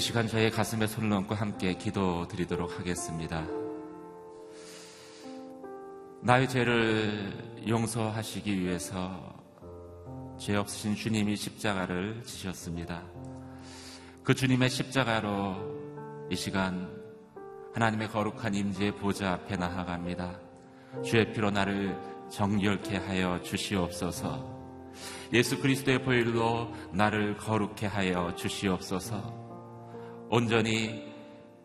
이 시간 저의 가슴에 손을 얹고 함께 기도 드리도록 하겠습니다. 나의 죄를 용서하시기 위해서 죄 없으신 주님이 십자가를 지셨습니다. 그 주님의 십자가로 이 시간 하나님의 거룩한 임재의 보좌 앞에 나아갑니다. 주의 피로 나를 정결케 하여 주시옵소서. 예수 그리스도의 보일로 나를 거룩케 하여 주시옵소서. 온전히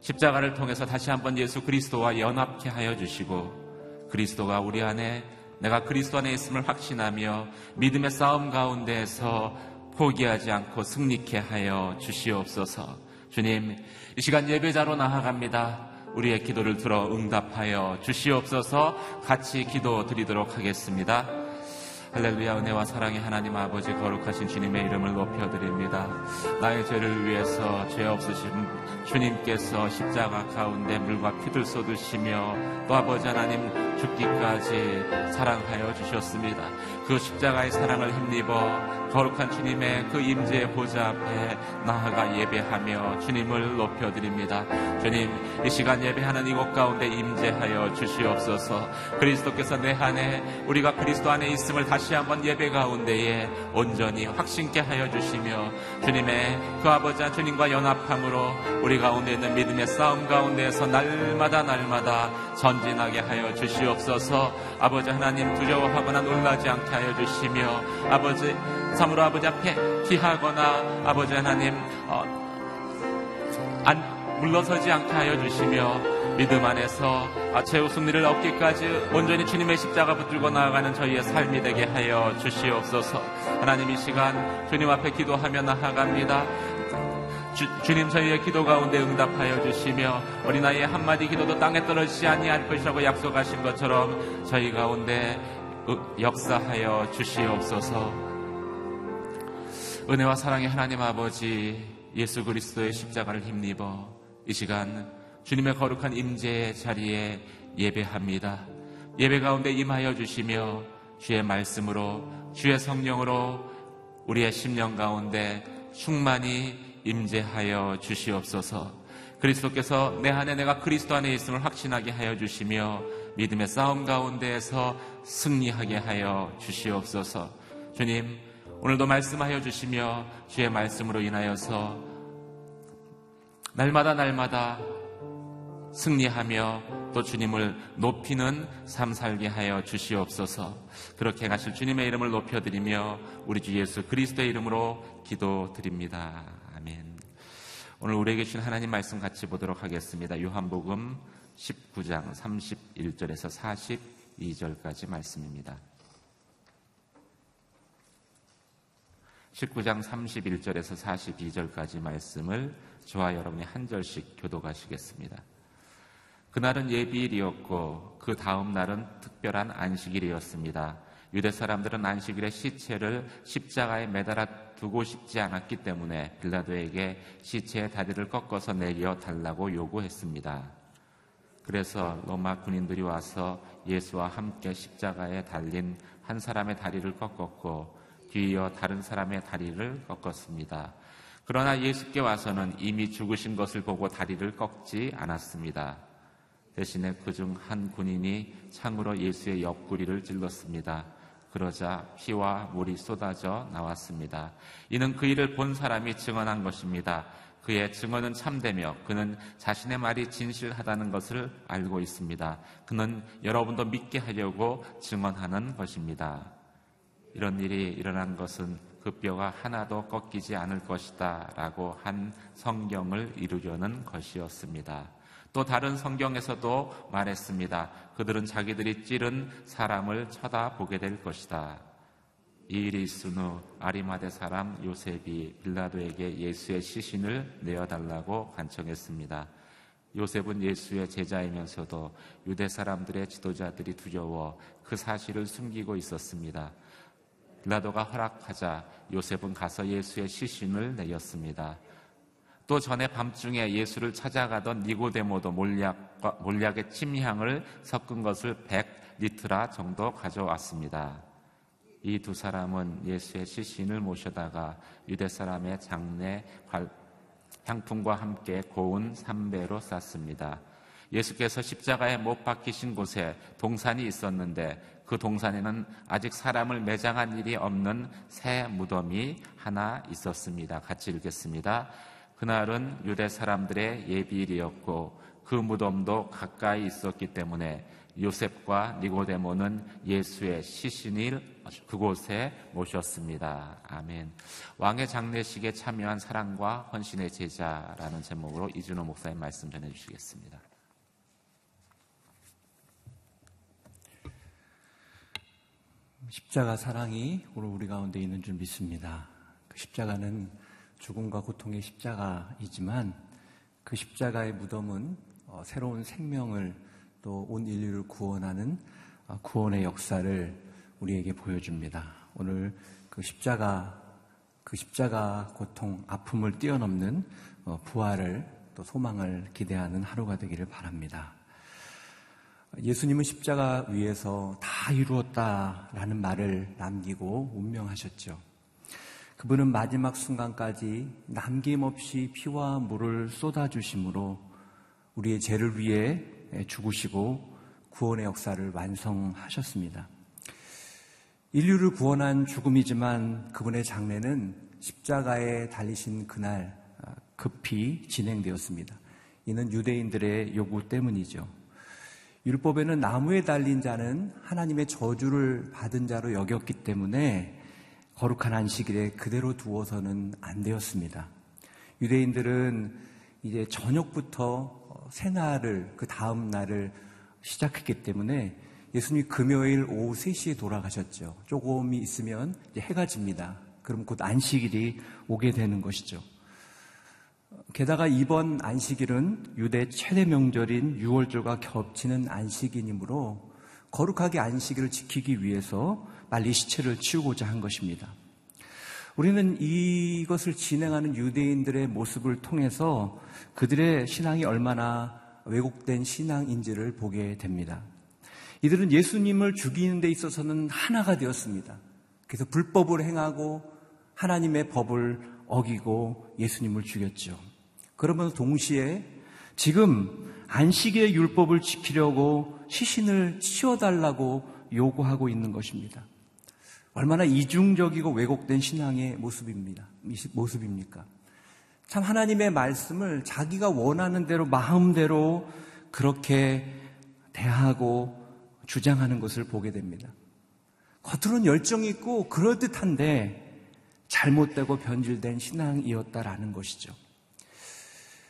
십자가를 통해서 다시 한번 예수 그리스도와 연합케 하여 주시고 그리스도가 우리 안에 내가 그리스도 안에 있음을 확신하며 믿음의 싸움 가운데에서 포기하지 않고 승리케 하여 주시옵소서. 주님, 이 시간 예배자로 나아갑니다. 우리의 기도를 들어 응답하여 주시옵소서 같이 기도 드리도록 하겠습니다. 할렐루야 은혜와 사랑의 하나님 아버지 거룩하신 주님의 이름을 높여드립니다. 나의 죄를 위해서 죄 없으신 주님께서 십자가 가운데 물과 피를 쏟으시며 또 아버지 하나님 죽기까지 사랑하여 주셨습니다. 그 십자가의 사랑을 힘입어 거룩한 주님의 그 임재의 보좌 앞에 나아가 예배하며 주님을 높여드립니다. 주님, 이 시간 예배하는 이곳 가운데 임재하여 주시옵소서. 그리스도께서 내 안에 우리가 그리스도 안에 있음을 다시 한번 예배 가운데에 온전히 확신케 하여 주시며 주님의 그 아버지 주님과 연합함으로 우리 가운데 있는 믿음의 싸움 가운데에서 날마다 날마다 전진하게 하여 주시옵소서. 아버지 하나님 두려워하거나 놀라지 않게 하여 주시며 아버지 참으로 아버지 앞에 피하거나 아버지 하나님 어, 안 물러서지 않게 하여 주시며 믿음 안에서 최후 승리를 얻기까지 온전히 주님의 십자가 붙들고 나아가는 저희의 삶이 되게 하여 주시옵소서. 하나님 이 시간 주님 앞에 기도하며 나아갑니다. 주, 님 저희의 기도 가운데 응답하여 주시며 어린아이의 한마디 기도도 땅에 떨어지지 아니할 것이라고 약속하신 것처럼 저희 가운데 역사하여 주시옵소서. 은혜와 사랑의 하나님 아버지 예수 그리스도의 십자가를 힘입어 이 시간 주님의 거룩한 임재의 자리에 예배합니다. 예배 가운데 임하여 주시며 주의 말씀으로 주의 성령으로 우리의 심령 가운데 충만히 임재하여 주시옵소서. 그리스도께서 내 안에 내가 그리스도 안에 있음을 확신하게 하여 주시며 믿음의 싸움 가운데에서 승리하게 하여 주시옵소서. 주님, 오늘도 말씀하여 주시며 주의 말씀으로 인하여서 날마다 날마다 승리하며 또 주님을 높이는 삶 살게 하여 주시옵소서. 그렇게 가실 주님의 이름을 높여드리며 우리 주 예수 그리스도의 이름으로 기도드립니다. 오늘 우리에게 주신 하나님 말씀 같이 보도록 하겠습니다. 요한복음 19장 31절에서 42절까지 말씀입니다. 19장 31절에서 42절까지 말씀을 저와 여러분이 한 절씩 교도가시겠습니다. 그날은 예비일이었고 그 다음 날은 특별한 안식일이었습니다. 유대 사람들은 안식일에 시체를 십자가에 매달아 두고 싶지 않았기 때문에 빌라도에게 시체의 다리를 꺾어서 내려 달라고 요구했습니다. 그래서 로마 군인들이 와서 예수와 함께 십자가에 달린 한 사람의 다리를 꺾었고 뒤이어 다른 사람의 다리를 꺾었습니다. 그러나 예수께 와서는 이미 죽으신 것을 보고 다리를 꺾지 않았습니다. 대신에 그중 한 군인이 창으로 예수의 옆구리를 찔렀습니다. 그러자 피와 물이 쏟아져 나왔습니다. 이는 그 일을 본 사람이 증언한 것입니다. 그의 증언은 참되며 그는 자신의 말이 진실하다는 것을 알고 있습니다. 그는 여러분도 믿게 하려고 증언하는 것입니다. 이런 일이 일어난 것은 그 뼈가 하나도 꺾이지 않을 것이다 라고 한 성경을 이루려는 것이었습니다. 또 다른 성경에서도 말했습니다. 그들은 자기들이 찌른 사람을 쳐다보게 될 것이다. 이 일이 있은 후 아리마대 사람 요셉이 빌라도에게 예수의 시신을 내어달라고 간청했습니다. 요셉은 예수의 제자이면서도 유대 사람들의 지도자들이 두려워 그 사실을 숨기고 있었습니다. 빌라도가 허락하자 요셉은 가서 예수의 시신을 내었습니다. 또 전에 밤중에 예수를 찾아가던 니고데모도 몰약과, 몰약의 침향을 섞은 것을 100리트라 정도 가져왔습니다. 이 두 사람은 예수의 시신을 모셔다가 유대 사람의 장례 향품과 함께 고운 삼배로 쌌습니다. 예수께서 십자가에 못 박히신 곳에 동산이 있었는데 그 동산에는 아직 사람을 매장한 일이 없는 새 무덤이 하나 있었습니다. 같이 읽겠습니다. 그날은 유대 사람들의 예비일이었고 그 무덤도 가까이 있었기 때문에 요셉과 니고데모는 예수의 시신을 그곳에 모셨습니다. 아멘. 왕의 장례식에 참여한 사랑과 헌신의 제자라는 제목으로 이준호 목사님 말씀 전해 주시겠습니다. 십자가 사랑이 오늘 우리 가운데 있는 줄 믿습니다. 그 십자가는 죽음과 고통의 십자가이지만 그 십자가의 무덤은 어, 새로운 생명을 또 온 인류를 구원하는 어, 구원의 역사를 우리에게 보여줍니다. 오늘 그 십자가 그 십자가 고통 아픔을 뛰어넘는 어, 부활을 또 소망을 기대하는 하루가 되기를 바랍니다. 예수님은 십자가 위에서 다 이루었다라는 말을 남기고 운명하셨죠. 그분은 마지막 순간까지 남김없이 피와 물을 쏟아주심으로 우리의 죄를 위해 죽으시고 구원의 역사를 완성하셨습니다. 인류를 구원한 죽음이지만 그분의 장례는 십자가에 달리신 그날 급히 진행되었습니다. 이는 유대인들의 요구 때문이죠. 율법에는 나무에 달린 자는 하나님의 저주를 받은 자로 여겼기 때문에 거룩한 안식일에 그대로 두어서는 안 되었습니다. 유대인들은 이제 저녁부터 새날을 그 다음 날을 시작했기 때문에 예수님이 금요일 오후 3시에 돌아가셨죠. 조금이 있으면 해가 집니다. 그럼 곧 안식일이 오게 되는 것이죠. 게다가 이번 안식일은 유대 최대 명절인 6월절과 겹치는 안식일이므로 거룩하게 안식일을 지키기 위해서 빨리 시체를 치우고자 한 것입니다. 우리는 이것을 진행하는 유대인들의 모습을 통해서 그들의 신앙이 얼마나 왜곡된 신앙인지를 보게 됩니다. 이들은 예수님을 죽이는 데 있어서는 하나가 되었습니다. 그래서 불법을 행하고 하나님의 법을 어기고 예수님을 죽였죠. 그러면 동시에 지금 안식의 율법을 지키려고 시신을 치워달라고 요구하고 있는 것입니다. 얼마나 이중적이고 왜곡된 신앙의 모습입니다. 모습입니까? 참 하나님의 말씀을 자기가 원하는 대로 마음대로 그렇게 대하고 주장하는 것을 보게 됩니다. 겉으로는 열정이 있고 그럴듯한데 잘못되고 변질된 신앙이었다라는 것이죠.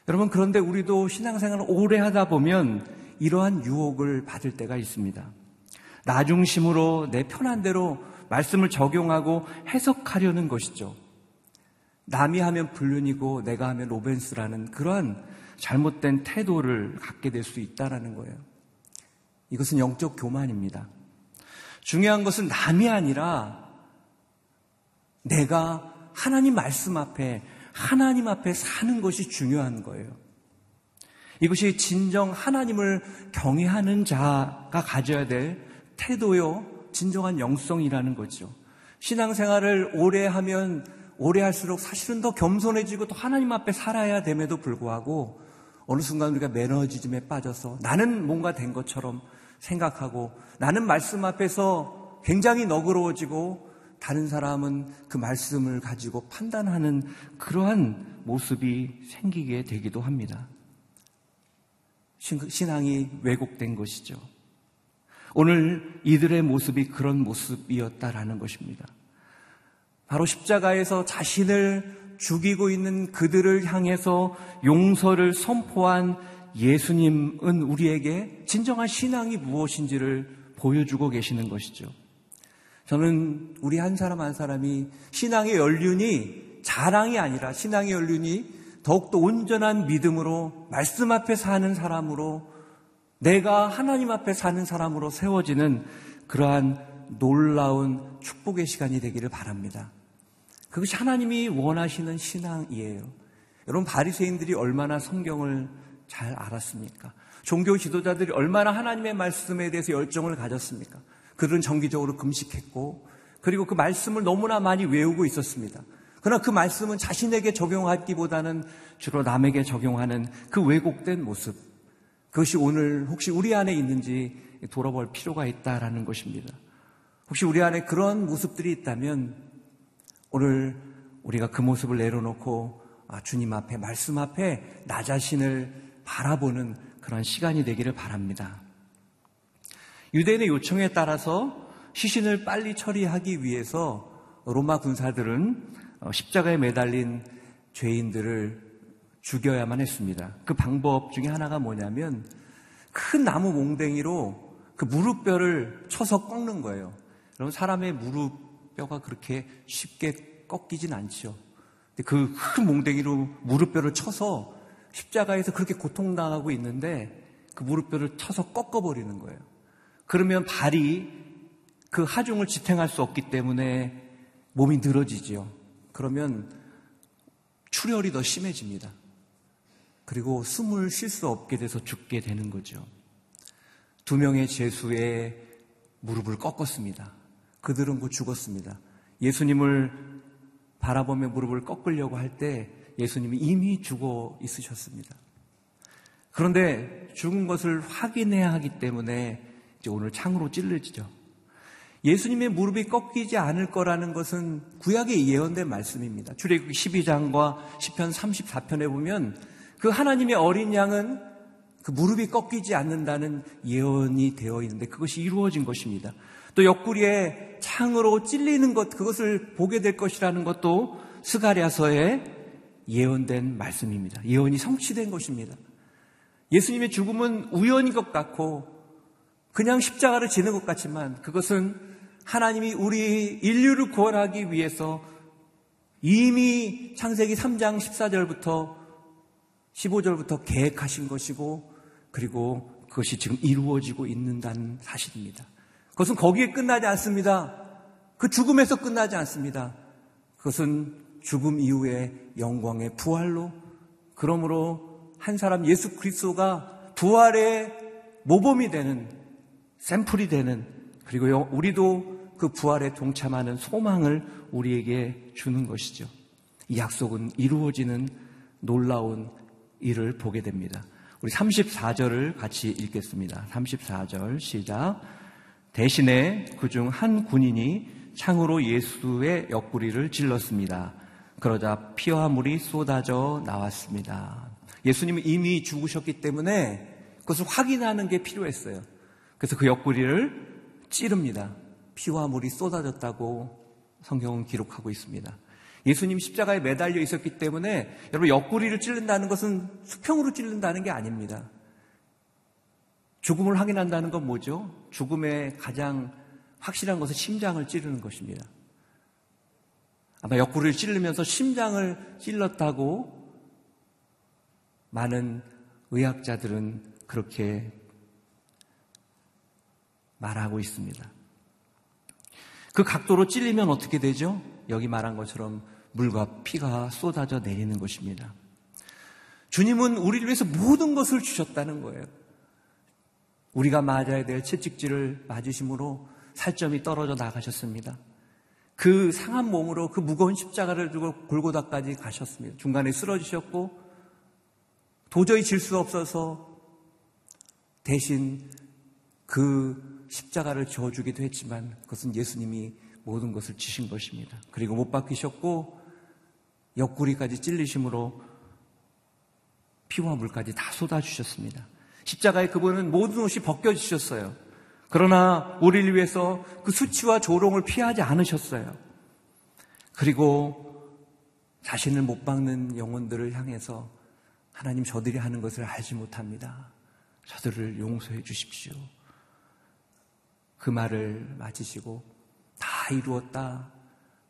여러분, 그런데 우리도 신앙생활을 오래 하다 보면 이러한 유혹을 받을 때가 있습니다. 나 중심으로 내 편한 대로 말씀을 적용하고 해석하려는 것이죠. 남이 하면 불륜이고 내가 하면 로벤스라는 그러한 잘못된 태도를 갖게 될 수 있다라는 거예요. 이것은 영적 교만입니다. 중요한 것은 남이 아니라 내가 하나님 말씀 앞에 하나님 앞에 사는 것이 중요한 거예요. 이것이 진정 하나님을 경외하는 자가 가져야 될 태도요, 진정한 영성이라는 거죠. 신앙생활을 오래 하면 오래 할수록 사실은 더 겸손해지고 또 하나님 앞에 살아야 됨에도 불구하고 어느 순간 우리가 매너지즘에 빠져서 나는 뭔가 된 것처럼 생각하고 나는 말씀 앞에서 굉장히 너그러워지고 다른 사람은 그 말씀을 가지고 판단하는 그러한 모습이 생기게 되기도 합니다. 신앙이 왜곡된 것이죠. 오늘 이들의 모습이 그런 모습이었다라는 것입니다. 바로 십자가에서 자신을 죽이고 있는 그들을 향해서 용서를 선포한 예수님은 우리에게 진정한 신앙이 무엇인지를 보여주고 계시는 것이죠. 저는 우리 한 사람 한 사람이 신앙의 연륜이 자랑이 아니라 신앙의 연륜이 더욱더 온전한 믿음으로 말씀 앞에 사는 사람으로 내가 하나님 앞에 사는 사람으로 세워지는 그러한 놀라운 축복의 시간이 되기를 바랍니다. 그것이 하나님이 원하시는 신앙이에요. 여러분 바리새인들이 얼마나 성경을 잘 알았습니까? 종교 지도자들이 얼마나 하나님의 말씀에 대해서 열정을 가졌습니까? 그들은 정기적으로 금식했고 그리고 그 말씀을 너무나 많이 외우고 있었습니다. 그러나 그 말씀은 자신에게 적용하기보다는 주로 남에게 적용하는 그 왜곡된 모습. 그것이 오늘 혹시 우리 안에 있는지 돌아볼 필요가 있다라는 것입니다. 혹시 우리 안에 그런 모습들이 있다면 오늘 우리가 그 모습을 내려놓고 아, 주님 앞에 말씀 앞에 나 자신을 바라보는 그런 시간이 되기를 바랍니다. 유대인의 요청에 따라서 시신을 빨리 처리하기 위해서 로마 군사들은 어, 십자가에 매달린 죄인들을 죽여야만 했습니다. 그 방법 중에 하나가 뭐냐면 큰 나무 몽댕이로 그 무릎뼈를 쳐서 꺾는 거예요. 여러분 사람의 무릎뼈가 그렇게 쉽게 꺾이진 않죠. 그 큰 몽댕이로 무릎뼈를 쳐서 십자가에서 그렇게 고통당하고 있는데 그 무릎뼈를 쳐서 꺾어버리는 거예요. 그러면 발이 그 하중을 지탱할 수 없기 때문에 몸이 늘어지죠. 그러면 출혈이 더 심해집니다. 그리고 숨을 쉴 수 없게 돼서 죽게 되는 거죠. 두 명의 죄수의 무릎을 꺾었습니다. 그들은 곧 죽었습니다. 예수님을 바라보며 무릎을 꺾으려고 할 때 예수님이 이미 죽어 있으셨습니다. 그런데 죽은 것을 확인해야 하기 때문에 이제 오늘 창으로 찔러지죠. 예수님의 무릎이 꺾이지 않을 거라는 것은 구약에 예언된 말씀입니다. 출애굽 12장과 10편 34편에 보면 그 하나님의 어린 양은 그 무릎이 꺾이지 않는다는 예언이 되어 있는데 그것이 이루어진 것입니다. 또 옆구리에 창으로 찔리는 것 그것을 보게 될 것이라는 것도 스가랴서에 예언된 말씀입니다. 예언이 성취된 것입니다. 예수님의 죽음은 우연인 것 같고 그냥 십자가를 지는 것 같지만 그것은 하나님이 우리 인류를 구원하기 위해서 이미 창세기 3장 14절부터 15절부터 계획하신 것이고 그리고 그것이 지금 이루어지고 있는다는 사실입니다. 그것은 거기에 끝나지 않습니다. 그 죽음에서 끝나지 않습니다. 그것은 죽음 이후의 영광의 부활로 그러므로 한 사람 예수 그리스도가 부활의 모범이 되는 샘플이 되는 그리고 우리도 그 부활에 동참하는 소망을 우리에게 주는 것이죠. 이 약속은 이루어지는 놀라운 일을 보게 됩니다. 우리 34절을 같이 읽겠습니다. 34절 시작. 대신에 그중 한 군인이 창으로 예수의 옆구리를 찔렀습니다. 그러자 피와 물이 쏟아져 나왔습니다. 예수님은 이미 죽으셨기 때문에 그것을 확인하는 게 필요했어요. 그래서 그 옆구리를 찌릅니다. 피와 물이 쏟아졌다고 성경은 기록하고 있습니다. 예수님 십자가에 매달려 있었기 때문에 여러분 옆구리를 찔른다는 것은 수평으로 찔른다는 게 아닙니다. 죽음을 확인한다는 건 뭐죠? 죽음의 가장 확실한 것은 심장을 찌르는 것입니다. 아마 옆구리를 찌르면서 심장을 찔렀다고 많은 의학자들은 그렇게 말하고 있습니다. 그 각도로 찔리면 어떻게 되죠? 여기 말한 것처럼 물과 피가 쏟아져 내리는 것입니다. 주님은 우리를 위해서 모든 것을 주셨다는 거예요. 우리가 맞아야 될 채찍질을 맞으심으로 살점이 떨어져 나가셨습니다. 그 상한 몸으로 그 무거운 십자가를 두고 골고다까지 가셨습니다. 중간에 쓰러지셨고 도저히 질 수 없어서 대신 그 십자가를 지어주기도 했지만 그것은 예수님이 모든 것을 지신 것입니다. 그리고 못 박히셨고 옆구리까지 찔리심으로 피와 물까지 다 쏟아주셨습니다. 십자가에 그분은 모든 옷이 벗겨지셨어요. 그러나 우리를 위해서 그 수치와 조롱을 피하지 않으셨어요. 그리고 자신을 못 박는 영혼들을 향해서 하나님 저들이 하는 것을 알지 못합니다. 저들을 용서해 주십시오. 그 말을 마치시고 다 이루었다.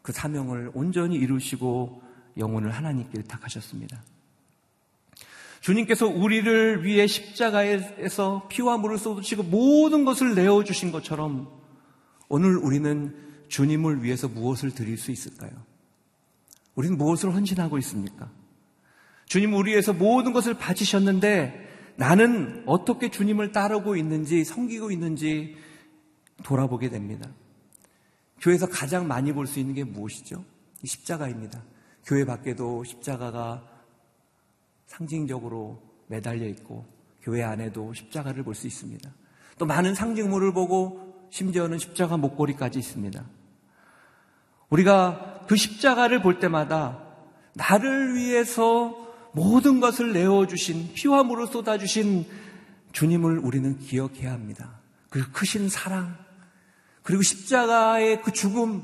그 사명을 온전히 이루시고 영혼을 하나님께 의탁하셨습니다. 주님께서 우리를 위해 십자가에서 피와 물을 쏟으시고 모든 것을 내어주신 것처럼 오늘 우리는 주님을 위해서 무엇을 드릴 수 있을까요? 우리는 무엇을 헌신하고 있습니까? 주님 우리 위해서 모든 것을 바치셨는데 나는 어떻게 주님을 따르고 있는지 섬기고 있는지 돌아보게 됩니다. 교회에서 가장 많이 볼 수 있는 게 무엇이죠? 십자가입니다. 교회 밖에도 십자가가 상징적으로 매달려 있고 교회 안에도 십자가를 볼 수 있습니다. 또 많은 상징물을 보고 심지어는 십자가 목걸이까지 있습니다. 우리가 그 십자가를 볼 때마다 나를 위해서 모든 것을 내어주신 피와 물을 쏟아주신 주님을 우리는 기억해야 합니다. 그 크신 사랑, 그리고 십자가의 그 죽음,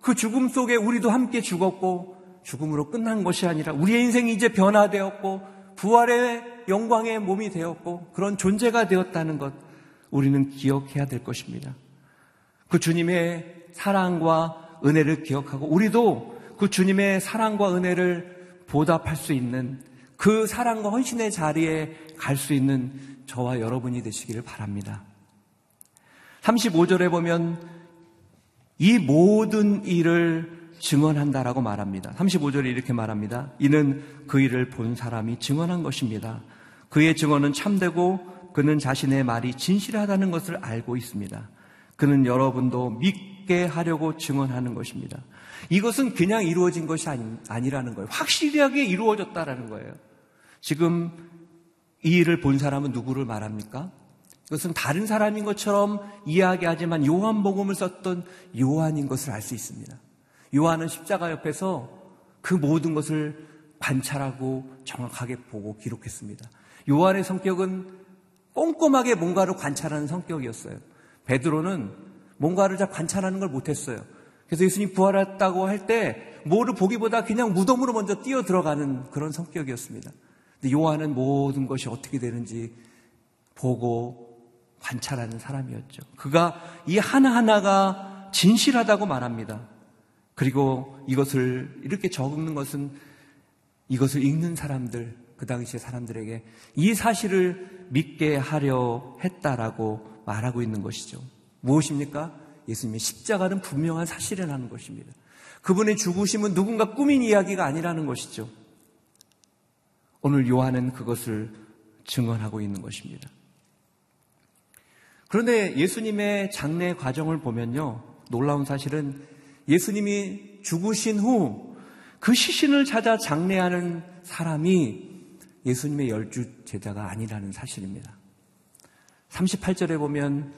그 죽음 속에 우리도 함께 죽었고 죽음으로 끝난 것이 아니라 우리의 인생이 이제 변화되었고 부활의 영광의 몸이 되었고 그런 존재가 되었다는 것 우리는 기억해야 될 것입니다. 그 주님의 사랑과 은혜를 기억하고 우리도 그 주님의 사랑과 은혜를 보답할 수 있는 그 사랑과 헌신의 자리에 갈 수 있는 저와 여러분이 되시기를 바랍니다. 35절에 보면 이 모든 일을 증언한다라고 말합니다. 35절에 이렇게 말합니다. 이는 그 일을 본 사람이 증언한 것입니다. 그의 증언은 참되고 그는 자신의 말이 진실하다는 것을 알고 있습니다. 그는 여러분도 믿게 하려고 증언하는 것입니다. 이것은 그냥 이루어진 것이 아니, 라는 거예요. 확실하게 이루어졌다라는 거예요. 지금 이 일을 본 사람은 누구를 말합니까? 이것은 다른 사람인 것처럼 이야기하지만 요한복음을 썼던 요한인 것을 알 수 있습니다. 요한은 십자가 옆에서 그 모든 것을 관찰하고 정확하게 보고 기록했습니다. 요한의 성격은 꼼꼼하게 뭔가를 관찰하는 성격이었어요. 베드로는 뭔가를 잘 관찰하는 걸 못했어요. 그래서 예수님 부활했다고 할 때 뭐를 보기보다 그냥 무덤으로 먼저 뛰어 들어가는 그런 성격이었습니다. 근데 요한은 모든 것이 어떻게 되는지 보고 관찰하는 사람이었죠. 그가 이 하나하나가 진실하다고 말합니다. 그리고 이것을 이렇게 적는 것은 이것을 읽는 사람들, 그 당시의 사람들에게 이 사실을 믿게 하려 했다라고 말하고 있는 것이죠. 무엇입니까? 예수님의 십자가는 분명한 사실이라는 것입니다. 그분의 죽으심은 누군가 꾸민 이야기가 아니라는 것이죠. 오늘 요한은 그것을 증언하고 있는 것입니다. 그런데 예수님의 장례 과정을 보면요. 놀라운 사실은 예수님이 죽으신 후 그 시신을 찾아 장례하는 사람이 예수님의 열주 제자가 아니라는 사실입니다. 38절에 보면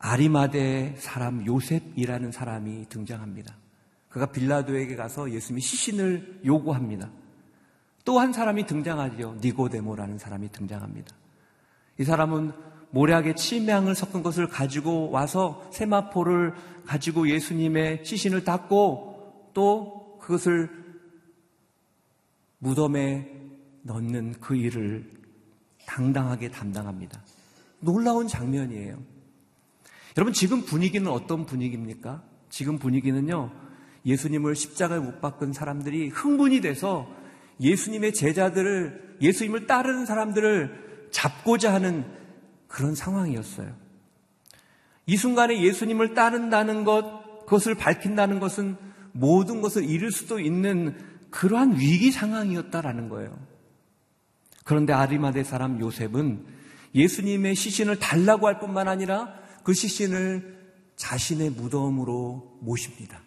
아리마대 사람 요셉이라는 사람이 등장합니다. 그가 빌라도에게 가서 예수님이 시신을 요구합니다. 또 한 사람이 등장하죠. 니고데모라는 사람이 등장합니다. 이 사람은 모략에 치명을 섞은 것을 가지고 와서 세마포를 가지고 예수님의 시신을 닦고 또 그것을 무덤에 넣는 그 일을 당당하게 담당합니다. 놀라운 장면이에요. 여러분, 지금 분위기는 어떤 분위기입니까? 지금 분위기는요, 예수님을 십자가에 못 박은 사람들이 흥분이 돼서 예수님의 제자들을, 예수님을 따르는 사람들을 잡고자 하는 그런 상황이었어요. 이 순간에 예수님을 따른다는 것, 그것을 밝힌다는 것은 모든 것을 잃을 수도 있는 그러한 위기 상황이었다라는 거예요. 그런데 아리마대 사람 요셉은 예수님의 시신을 달라고 할 뿐만 아니라 그 시신을 자신의 무덤으로 모십니다.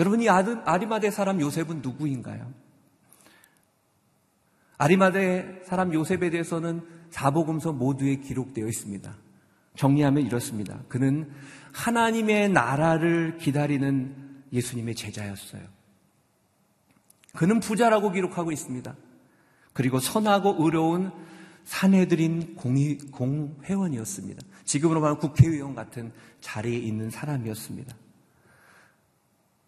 여러분, 이 아리마대 사람 요셉은 누구인가요? 아리마대 사람 요셉에 대해서는 사복음서 모두에 기록되어 있습니다. 정리하면 이렇습니다. 그는 하나님의 나라를 기다리는 예수님의 제자였어요. 그는 부자라고 기록하고 있습니다. 그리고 선하고 의로운 사내들인 공의, 공회원이었습니다. 지금으로 말하면 국회의원 같은 자리에 있는 사람이었습니다.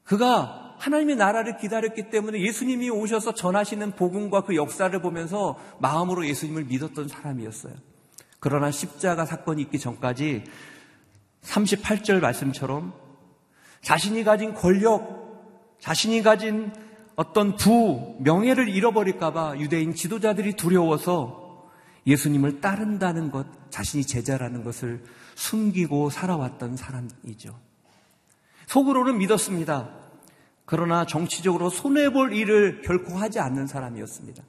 그가 하나님의 나라를 기다렸기 때문에 예수님이 오셔서 전하시는 복음과 그 역사를 보면서 마음으로 예수님을 믿었던 사람이었어요. 그러나 십자가 사건이 있기 전까지 38절 말씀처럼 자신이 가진 권력, 자신이 가진 어떤 부, 명예를 잃어버릴까봐 유대인 지도자들이 두려워서 예수님을 따른다는 것, 자신이 제자라는 것을 숨기고 살아왔던 사람이죠. 속으로는 믿었습니다. 그러나 정치적으로 손해볼 일을 결코 하지 않는 사람이었습니다.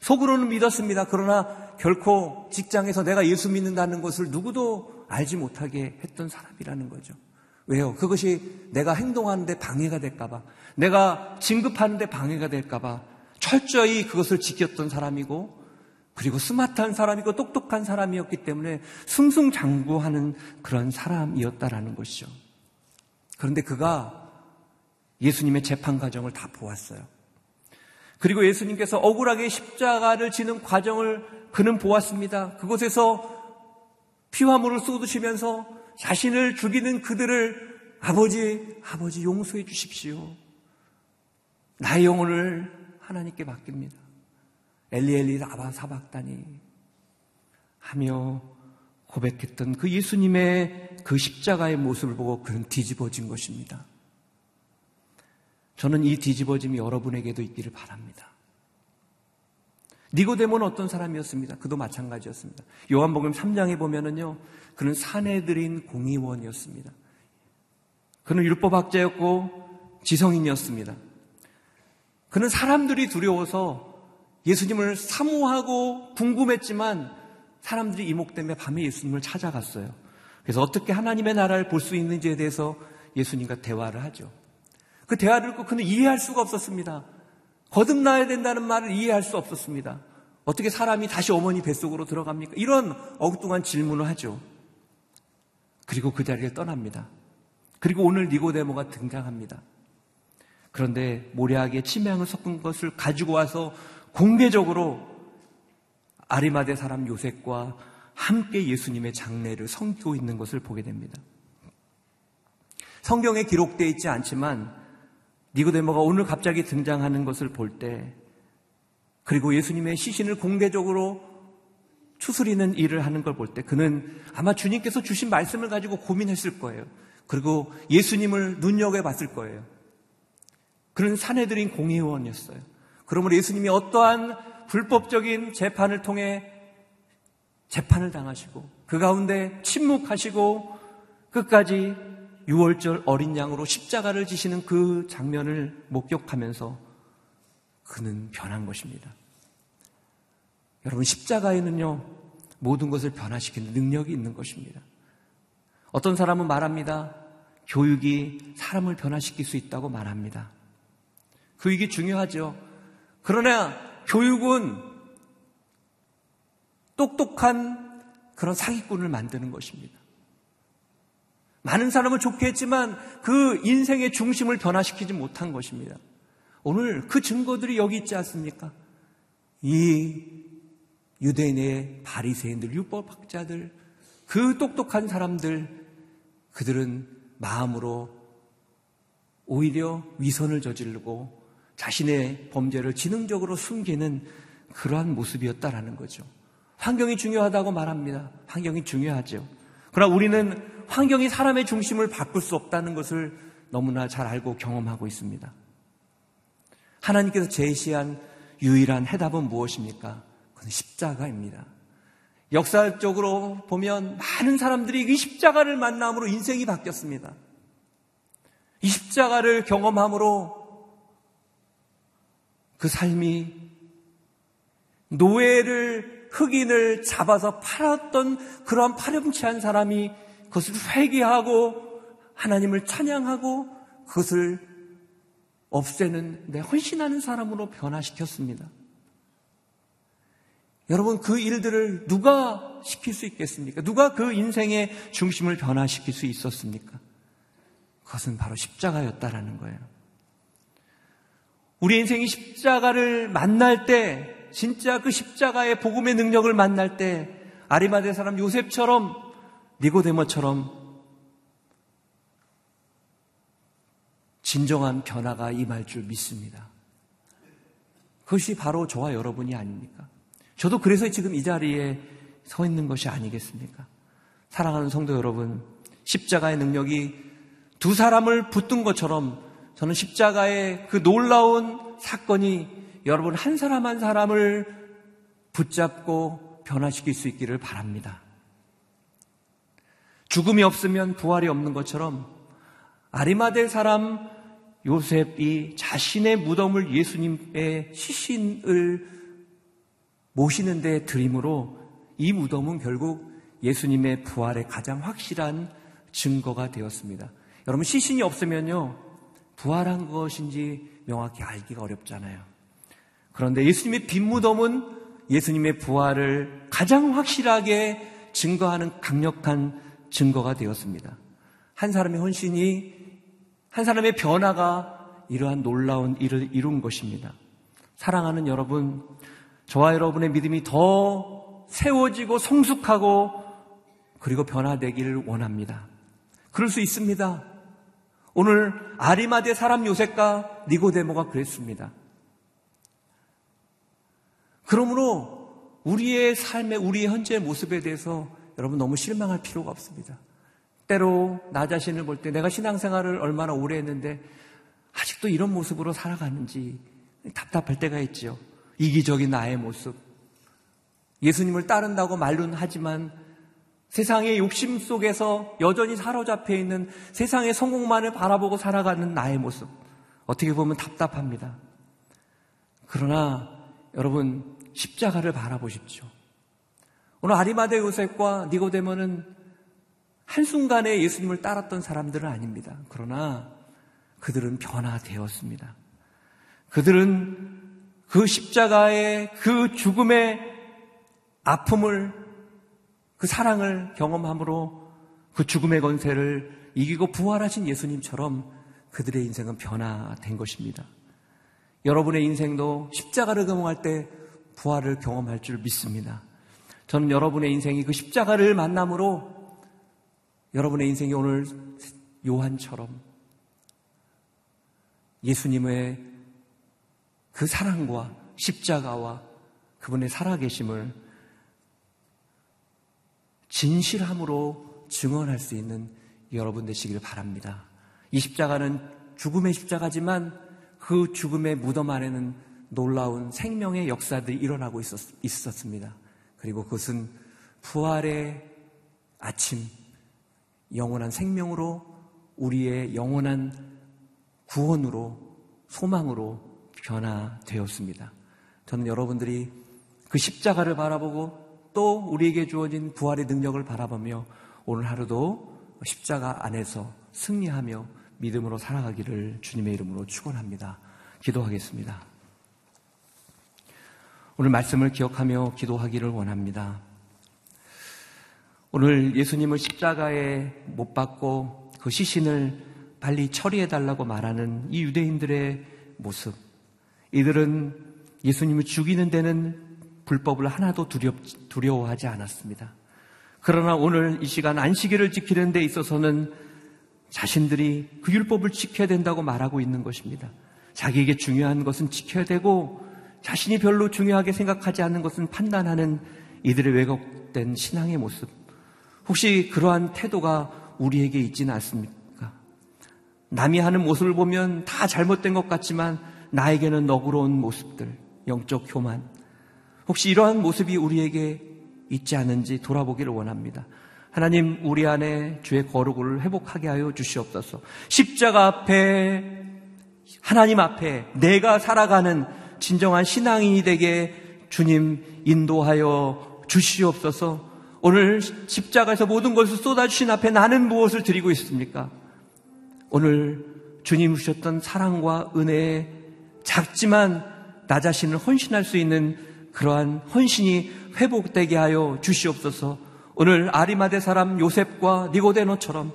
속으로는 믿었습니다. 그러나 결코 직장에서 내가 예수 믿는다는 것을 누구도 알지 못하게 했던 사람이라는 거죠. 왜요? 그것이 내가 행동하는데 방해가 될까봐, 내가 진급하는데 방해가 될까봐 철저히 그것을 지켰던 사람이고, 그리고 스마트한 사람이고 똑똑한 사람이었기 때문에 승승장구하는 그런 사람이었다라는 것이죠. 그런데 그가 예수님의 재판 과정을 다 보았어요. 그리고 예수님께서 억울하게 십자가를 지는 과정을 그는 보았습니다. 그곳에서 피와 물을 쏟으시면서 자신을 죽이는 그들을 아버지, 아버지 용서해 주십시오. 나의 영혼을 하나님께 맡깁니다. 엘리엘리 라바 사박다니 하며 고백했던 그 예수님의 그 십자가의 모습을 보고 그는 뒤집어진 것입니다. 저는 이 뒤집어짐이 여러분에게도 있기를 바랍니다. 니고데모는 어떤 사람이었습니다. 그도 마찬가지였습니다. 요한복음 3장에 보면은요, 그는 사내들인 공의원이었습니다. 그는 율법학자였고 지성인이었습니다. 그는 사람들이 두려워서 예수님을 사모하고 궁금했지만 사람들이 이목 때문에 밤에 예수님을 찾아갔어요. 그래서 어떻게 하나님의 나라를 볼 수 있는지에 대해서 예수님과 대화를 하죠. 그 대화를 듣고 그는 이해할 수가 없었습니다. 거듭나야 된다는 말을 이해할 수 없었습니다. 어떻게 사람이 다시 어머니 뱃속으로 들어갑니까? 이런 엉뚱한 질문을 하죠. 그리고 그 자리를 떠납니다. 그리고 오늘 니고데모가 등장합니다. 그런데 모래하게 치명을 섞은 것을 가지고 와서 공개적으로 아리마대 사람 요셉과 함께 예수님의 장례를 섬기고 있는 것을 보게 됩니다. 성경에 기록되어 있지 않지만 니고데모가 오늘 갑자기 등장하는 것을 볼 때 그리고 예수님의 시신을 공개적으로 추스리는 일을 하는 걸 볼 때 그는 아마 주님께서 주신 말씀을 가지고 고민했을 거예요. 그리고 예수님을 눈여겨봤을 거예요. 그는 사내들인 공회원이었어요. 그러므로 예수님이 어떠한 불법적인 재판을 통해 재판을 당하시고 그 가운데 침묵하시고 끝까지 6월절 어린 양으로 십자가를 지시는 그 장면을 목격하면서 그는 변한 것입니다. 여러분, 십자가에는요, 모든 것을 변화시키는 능력이 있는 것입니다. 어떤 사람은 말합니다. 교육이 사람을 변화시킬 수 있다고 말합니다. 교육이 중요하죠. 그러나 교육은 똑똑한 그런 사기꾼을 만드는 것입니다. 많은 사람을 좋게 했지만 그 인생의 중심을 변화시키지 못한 것입니다. 오늘 그 증거들이 여기 있지 않습니까? 이 유대인의 바리새인들, 율법학자들, 그 똑똑한 사람들, 그들은 마음으로 오히려 위선을 저지르고 자신의 범죄를 지능적으로 숨기는 그러한 모습이었다라는 거죠. 환경이 중요하다고 말합니다. 환경이 중요하죠. 그러나 우리는 환경이 사람의 중심을 바꿀 수 없다는 것을 너무나 잘 알고 경험하고 있습니다. 하나님께서 제시한 유일한 해답은 무엇입니까? 그건 십자가입니다. 역사적으로 보면 많은 사람들이 이 십자가를 만남으로 인생이 바뀌었습니다. 이 십자가를 경험함으로 그 삶이 노예를 흑인을 잡아서 팔았던 그러한 파렴치한 사람이 그것을 회개하고 하나님을 찬양하고 그것을 없애는 내 헌신하는 사람으로 변화시켰습니다. 여러분 그 일들을 누가 시킬 수 있겠습니까? 누가 그 인생의 중심을 변화시킬 수 있었습니까? 그것은 바로 십자가였다라는 거예요. 우리 인생이 십자가를 만날 때 진짜 그 십자가의 복음의 능력을 만날 때 아리마대 사람 요셉처럼 니고데모처럼 진정한 변화가 임할 줄 믿습니다. 그것이 바로 저와 여러분이 아닙니까? 저도 그래서 지금 이 자리에 서 있는 것이 아니겠습니까? 사랑하는 성도 여러분, 십자가의 능력이 두 사람을 붙든 것처럼 저는 십자가의 그 놀라운 사건이 여러분 한 사람 한 사람을 붙잡고 변화시킬 수 있기를 바랍니다. 죽음이 없으면 부활이 없는 것처럼 아리마대 사람 요셉이 자신의 무덤을 예수님의 시신을 모시는 데 드림으로 이 무덤은 결국 예수님의 부활의 가장 확실한 증거가 되었습니다. 여러분 시신이 없으면요 부활한 것인지 명확히 알기가 어렵잖아요. 그런데 예수님의 빈 무덤은 예수님의 부활을 가장 확실하게 증거하는 강력한 증거가 되었습니다. 한 사람의 헌신이 한 사람의 변화가 이러한 놀라운 일을 이룬 것입니다. 사랑하는 여러분, 저와 여러분의 믿음이 더 세워지고 성숙하고 그리고 변화되기를 원합니다. 그럴 수 있습니다. 오늘 아리마대 사람 요셉과 니고데모가 그랬습니다. 그러므로 우리의 삶의 우리의 현재 모습에 대해서 여러분 너무 실망할 필요가 없습니다. 때로 나 자신을 볼 때 내가 신앙생활을 얼마나 오래 했는데 아직도 이런 모습으로 살아가는지 답답할 때가 있지요. 이기적인 나의 모습. 예수님을 따른다고 말로는 하지만 세상의 욕심 속에서 여전히 사로잡혀 있는 세상의 성공만을 바라보고 살아가는 나의 모습. 어떻게 보면 답답합니다. 그러나 여러분 십자가를 바라보십시오. 오늘 아리마대 요셉과 니고데모는 한순간에 예수님을 따랐던 사람들은 아닙니다. 그러나 그들은 변화되었습니다. 그들은 그 십자가의 그 죽음의 아픔을 그 사랑을 경험함으로 그 죽음의 권세를 이기고 부활하신 예수님처럼 그들의 인생은 변화된 것입니다. 여러분의 인생도 십자가를 경험할 때 부활을 경험할 줄 믿습니다. 저는 여러분의 인생이 그 십자가를 만남으로 여러분의 인생이 오늘 요한처럼 예수님의 그 사랑과 십자가와 그분의 살아계심을 진실함으로 증언할 수 있는 여러분 되시길 바랍니다. 이 십자가는 죽음의 십자가지만 그 죽음의 무덤 안에는 놀라운 생명의 역사들이 일어나고 있었, 습니다 그리고 그것은 부활의 아침, 영원한 생명으로 우리의 영원한 구원으로 소망으로 변화되었습니다. 저는 여러분들이 그 십자가를 바라보고 또 우리에게 주어진 부활의 능력을 바라보며 오늘 하루도 십자가 안에서 승리하며 믿음으로 살아가기를 주님의 이름으로 축원합니다. 기도하겠습니다. 오늘 말씀을 기억하며 기도하기를 원합니다. 오늘 예수님을 십자가에 못 박고 그 시신을 빨리 처리해 달라고 말하는 이 유대인들의 모습. 이들은 예수님을 죽이는 데는 불법을 하나도 두려, 두려워하지 않았습니다. 그러나 오늘 이 시간 안식일을 지키는 데 있어서는 자신들이 그 율법을 지켜야 된다고 말하고 있는 것입니다. 자기에게 중요한 것은 지켜야 되고 자신이 별로 중요하게 생각하지 않는 것은 판단하는 이들의 왜곡된 신앙의 모습. 혹시 그러한 태도가 우리에게 있지는 않습니까? 남이 하는 모습을 보면 다 잘못된 것 같지만 나에게는 너그러운 모습들, 영적 교만, 혹시 이러한 모습이 우리에게 있지 않은지 돌아보기를 원합니다. 하나님, 우리 안에 주의 거룩을 회복하게 하여 주시옵소서. 십자가 앞에, 하나님 앞에 내가 살아가는 진정한 신앙인이 되게 주님 인도하여 주시옵소서. 오늘 십자가에서 모든 것을 쏟아주신 앞에 나는 무엇을 드리고 있습니까? 오늘 주님 주셨던 사랑과 은혜에 작지만 나 자신을 헌신할 수 있는 그러한 헌신이 회복되게 하여 주시옵소서. 오늘 아리마대 사람 요셉과 니고데노처럼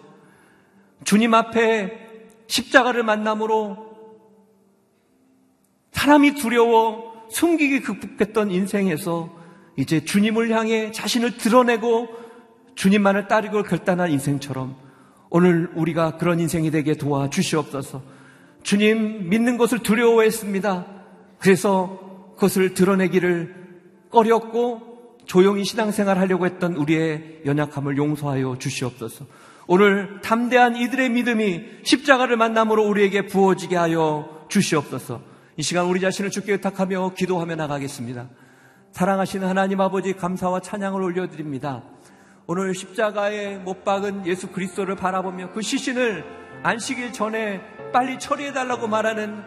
주님 앞에 십자가를 만남으로 사람이 두려워 숨기기 극복했던 인생에서 이제 주님을 향해 자신을 드러내고 주님만을 따르고 결단한 인생처럼 오늘 우리가 그런 인생이 되게 도와주시옵소서. 주님 믿는 것을 두려워했습니다. 그래서 그것을 드러내기를 꺼렸고 조용히 신앙생활 하려고 했던 우리의 연약함을 용서하여 주시옵소서. 오늘 담대한 이들의 믿음이 십자가를 만남으로 우리에게 부어지게 하여 주시옵소서. 이 시간 우리 자신을 주께 의탁하며 기도하며 나가겠습니다. 사랑하시는 하나님 아버지 감사와 찬양을 올려드립니다. 오늘 십자가에 못 박은 예수 그리스도를 바라보며 그 시신을 안식일 전에 빨리 처리해달라고 말하는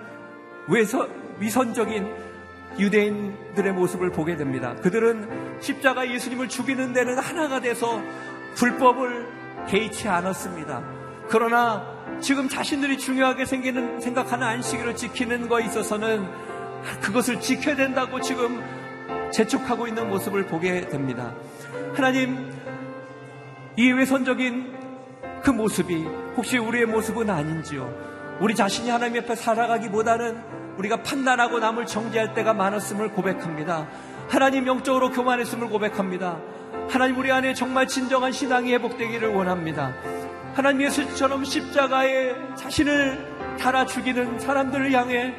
위선적인 유대인들의 모습을 보게 됩니다. 그들은 십자가 예수님을 죽이는 데는 하나가 돼서 불법을 개의치 않았습니다. 그러나 지금 자신들이 중요하게 생기는, 생각하는 안식일을 지키는 거에 있어서는 그것을 지켜야 된다고 지금 재촉하고 있는 모습을 보게 됩니다. 하나님, 이 외선적인 그 모습이 혹시 우리의 모습은 아닌지요? 우리 자신이 하나님 옆에 살아가기보다는 우리가 판단하고 남을 정죄할 때가 많았음을 고백합니다. 하나님 영적으로 교만했음을 고백합니다. 하나님 우리 안에 정말 진정한 신앙이 회복되기를 원합니다. 하나님 예수처럼 십자가에 자신을 달아 죽이는 사람들을 향해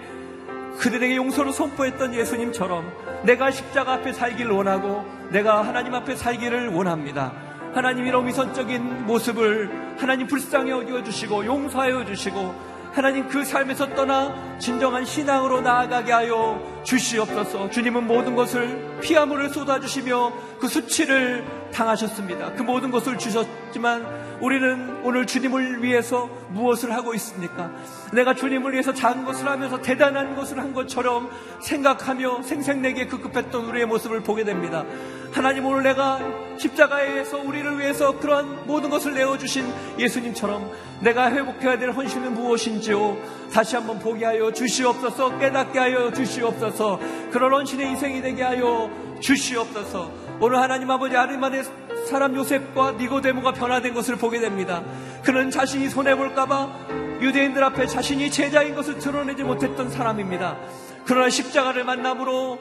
그들에게 용서를 선포했던 예수님처럼 내가 십자가 앞에 살기를 원하고 내가 하나님 앞에 살기를 원합니다. 하나님 이런 위선적인 모습을 하나님 불쌍히 여겨 주시고 용서하여 주시고 하나님 그 삶에서 떠나 진정한 신앙으로 나아가게 하여 주시옵소서. 주님은 모든 것을 피아물을 쏟아주시며 그 수치를 당하셨습니다. 그 모든 것을 주셨지만 우리는 오늘 주님을 위해서 무엇을 하고 있습니까? 내가 주님을 위해서 작은 것을 하면서 대단한 것을 한 것처럼 생각하며 생생내게 급급했던 우리의 모습을 보게 됩니다. 하나님 오늘 내가 십자가에서 우리를 위해서 그러한 모든 것을 내어주신 예수님처럼 내가 회복해야 될 헌신은 무엇인지요? 다시 한번 보게 하여 주시옵소서 깨닫게 하여 주시옵소서 그런 헌신의 희생이 되게 하여 주시옵소서 오늘 하나님 아버지 아리마의 사람 요셉과 니고데모가 변화된 것을 보게 됩니다. 그는 자신이 손해볼까봐 유대인들 앞에 자신이 제자인 것을 드러내지 못했던 사람입니다. 그러나 십자가를 만남으로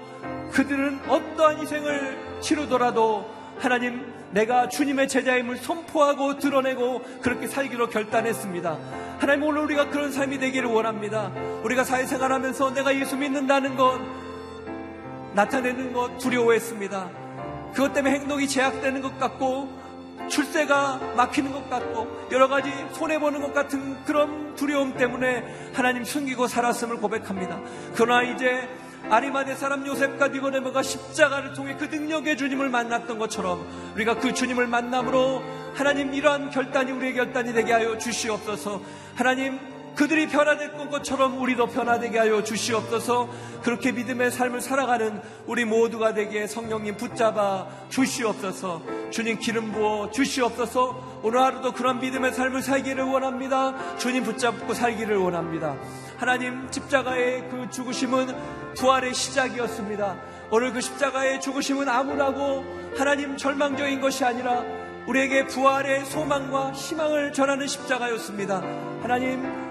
그들은 어떠한 희생을 치르더라도 하나님 내가 주님의 제자임을 선포하고 드러내고 그렇게 살기로 결단했습니다. 하나님 오늘 우리가 그런 삶이 되기를 원합니다. 우리가 사회생활하면서 내가 예수 믿는다는 것 나타내는 것 두려워했습니다. 그것 때문에 행동이 제약되는 것 같고 출세가 막히는 것 같고 여러 가지 손해보는 것 같은 그런 두려움 때문에 하나님 숨기고 살았음을 고백합니다. 그러나 이제 아리마대 사람 요셉과 니고데모가 십자가를 통해 그 능력의 주님을 만났던 것처럼 우리가 그 주님을 만남으로 하나님 이러한 결단이 우리의 결단이 되게 하여 주시옵소서. 하나님 그들이 변화됐던 것처럼 우리도 변화되게 하여 주시옵소서. 그렇게 믿음의 삶을 살아가는 우리 모두가 되게 성령님 붙잡아 주시옵소서. 주님 기름 부어 주시옵소서. 오늘 하루도 그런 믿음의 삶을 살기를 원합니다. 주님 붙잡고 살기를 원합니다. 하나님 십자가의 그 죽으심은 부활의 시작이었습니다. 오늘 그 십자가의 죽으심은 암울하고 하나님 절망적인 것이 아니라 우리에게 부활의 소망과 희망을 전하는 십자가였습니다. 하나님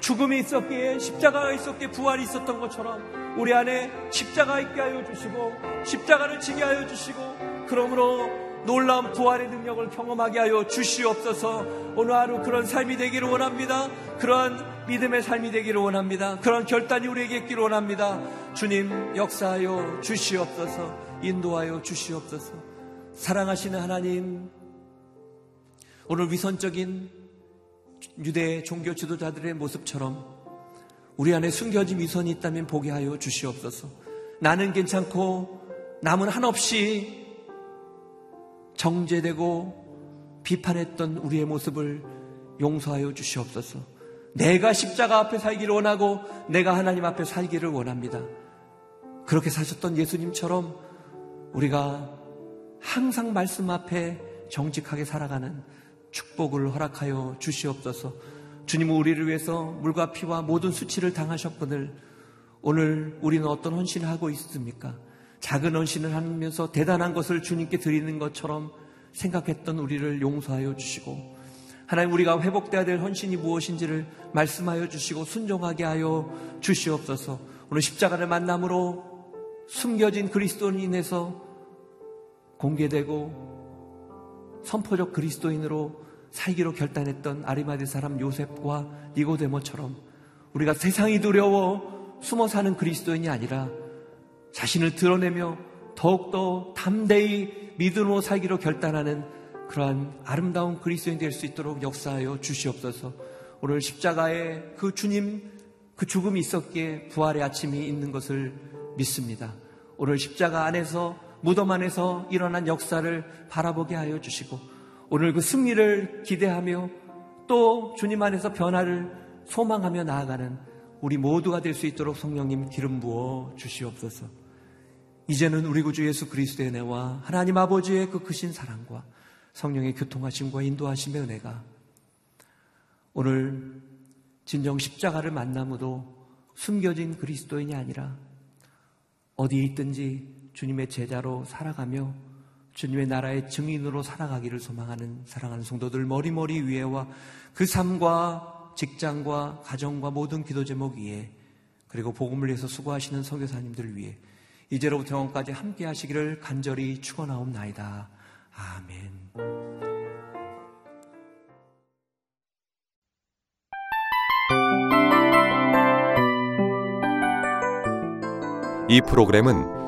죽음이 있었기에 십자가가 있었기에 부활이 있었던 것처럼 우리 안에 십자가 있게 하여 주시고 십자가를 지게 하여 주시고 그러므로 놀라운 부활의 능력을 경험하게 하여 주시옵소서 오늘 하루 그런 삶이 되기를 원합니다. 그러한 믿음의 삶이 되기를 원합니다. 그런 결단이 우리에게 있기를 원합니다. 주님 역사하여 주시옵소서 인도하여 주시옵소서 사랑하시는 하나님 오늘 위선적인 유대 종교 지도자들의 모습처럼 우리 안에 숨겨진 위선이 있다면 보게 하여 주시옵소서. 나는 괜찮고 남은 한없이 정제되고 비판했던 우리의 모습을 용서하여 주시옵소서. 내가 십자가 앞에 살기를 원하고 내가 하나님 앞에 살기를 원합니다. 그렇게 사셨던 예수님처럼 우리가 항상 말씀 앞에 정직하게 살아가는 축복을 허락하여 주시옵소서. 주님은 우리를 위해서 물과 피와 모든 수치를 당하셨거늘 오늘 우리는 어떤 헌신을 하고 있습니까? 작은 헌신을 하면서 대단한 것을 주님께 드리는 것처럼 생각했던 우리를 용서하여 주시고 하나님 우리가 회복돼야 될 헌신이 무엇인지를 말씀하여 주시고 순종하게 하여 주시옵소서. 오늘 십자가를 만남으로 숨겨진 그리스도인에서 공개되고 선포적 그리스도인으로 살기로 결단했던 아리마대 사람 요셉과 니고데모처럼 우리가 세상이 두려워 숨어 사는 그리스도인이 아니라 자신을 드러내며 더욱더 담대히 믿음으로 살기로 결단하는 그러한 아름다운 그리스도인 될 수 있도록 역사하여 주시옵소서. 오늘 십자가에 그 주님 그 죽음이 있었기에 부활의 아침이 있는 것을 믿습니다. 오늘 십자가 안에서 무덤 안에서 일어난 역사를 바라보게 하여 주시고 오늘 그 승리를 기대하며 또 주님 안에서 변화를 소망하며 나아가는 우리 모두가 될 수 있도록 성령님 기름 부어 주시옵소서. 이제는 우리 구주 예수 그리스도의 은혜와 하나님 아버지의 그 크신 사랑과 성령의 교통하심과 인도하심의 은혜가 오늘 진정 십자가를 만남으로 숨겨진 그리스도인이 아니라 어디에 있든지 주님의 제자로 살아가며 주님의 나라의 증인으로 살아가기를 소망하는 사랑하는 성도들 머리머리 위에와 그 삶과 직장과 가정과 모든 기도 제목 위에 그리고 복음을 위해서 수고하시는 선교사님들 위해 이제로부터 영원까지 함께 하시기를 간절히 축원하옵나이다. 아멘. 이 프로그램은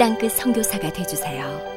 땅끝 성교사가 되주세요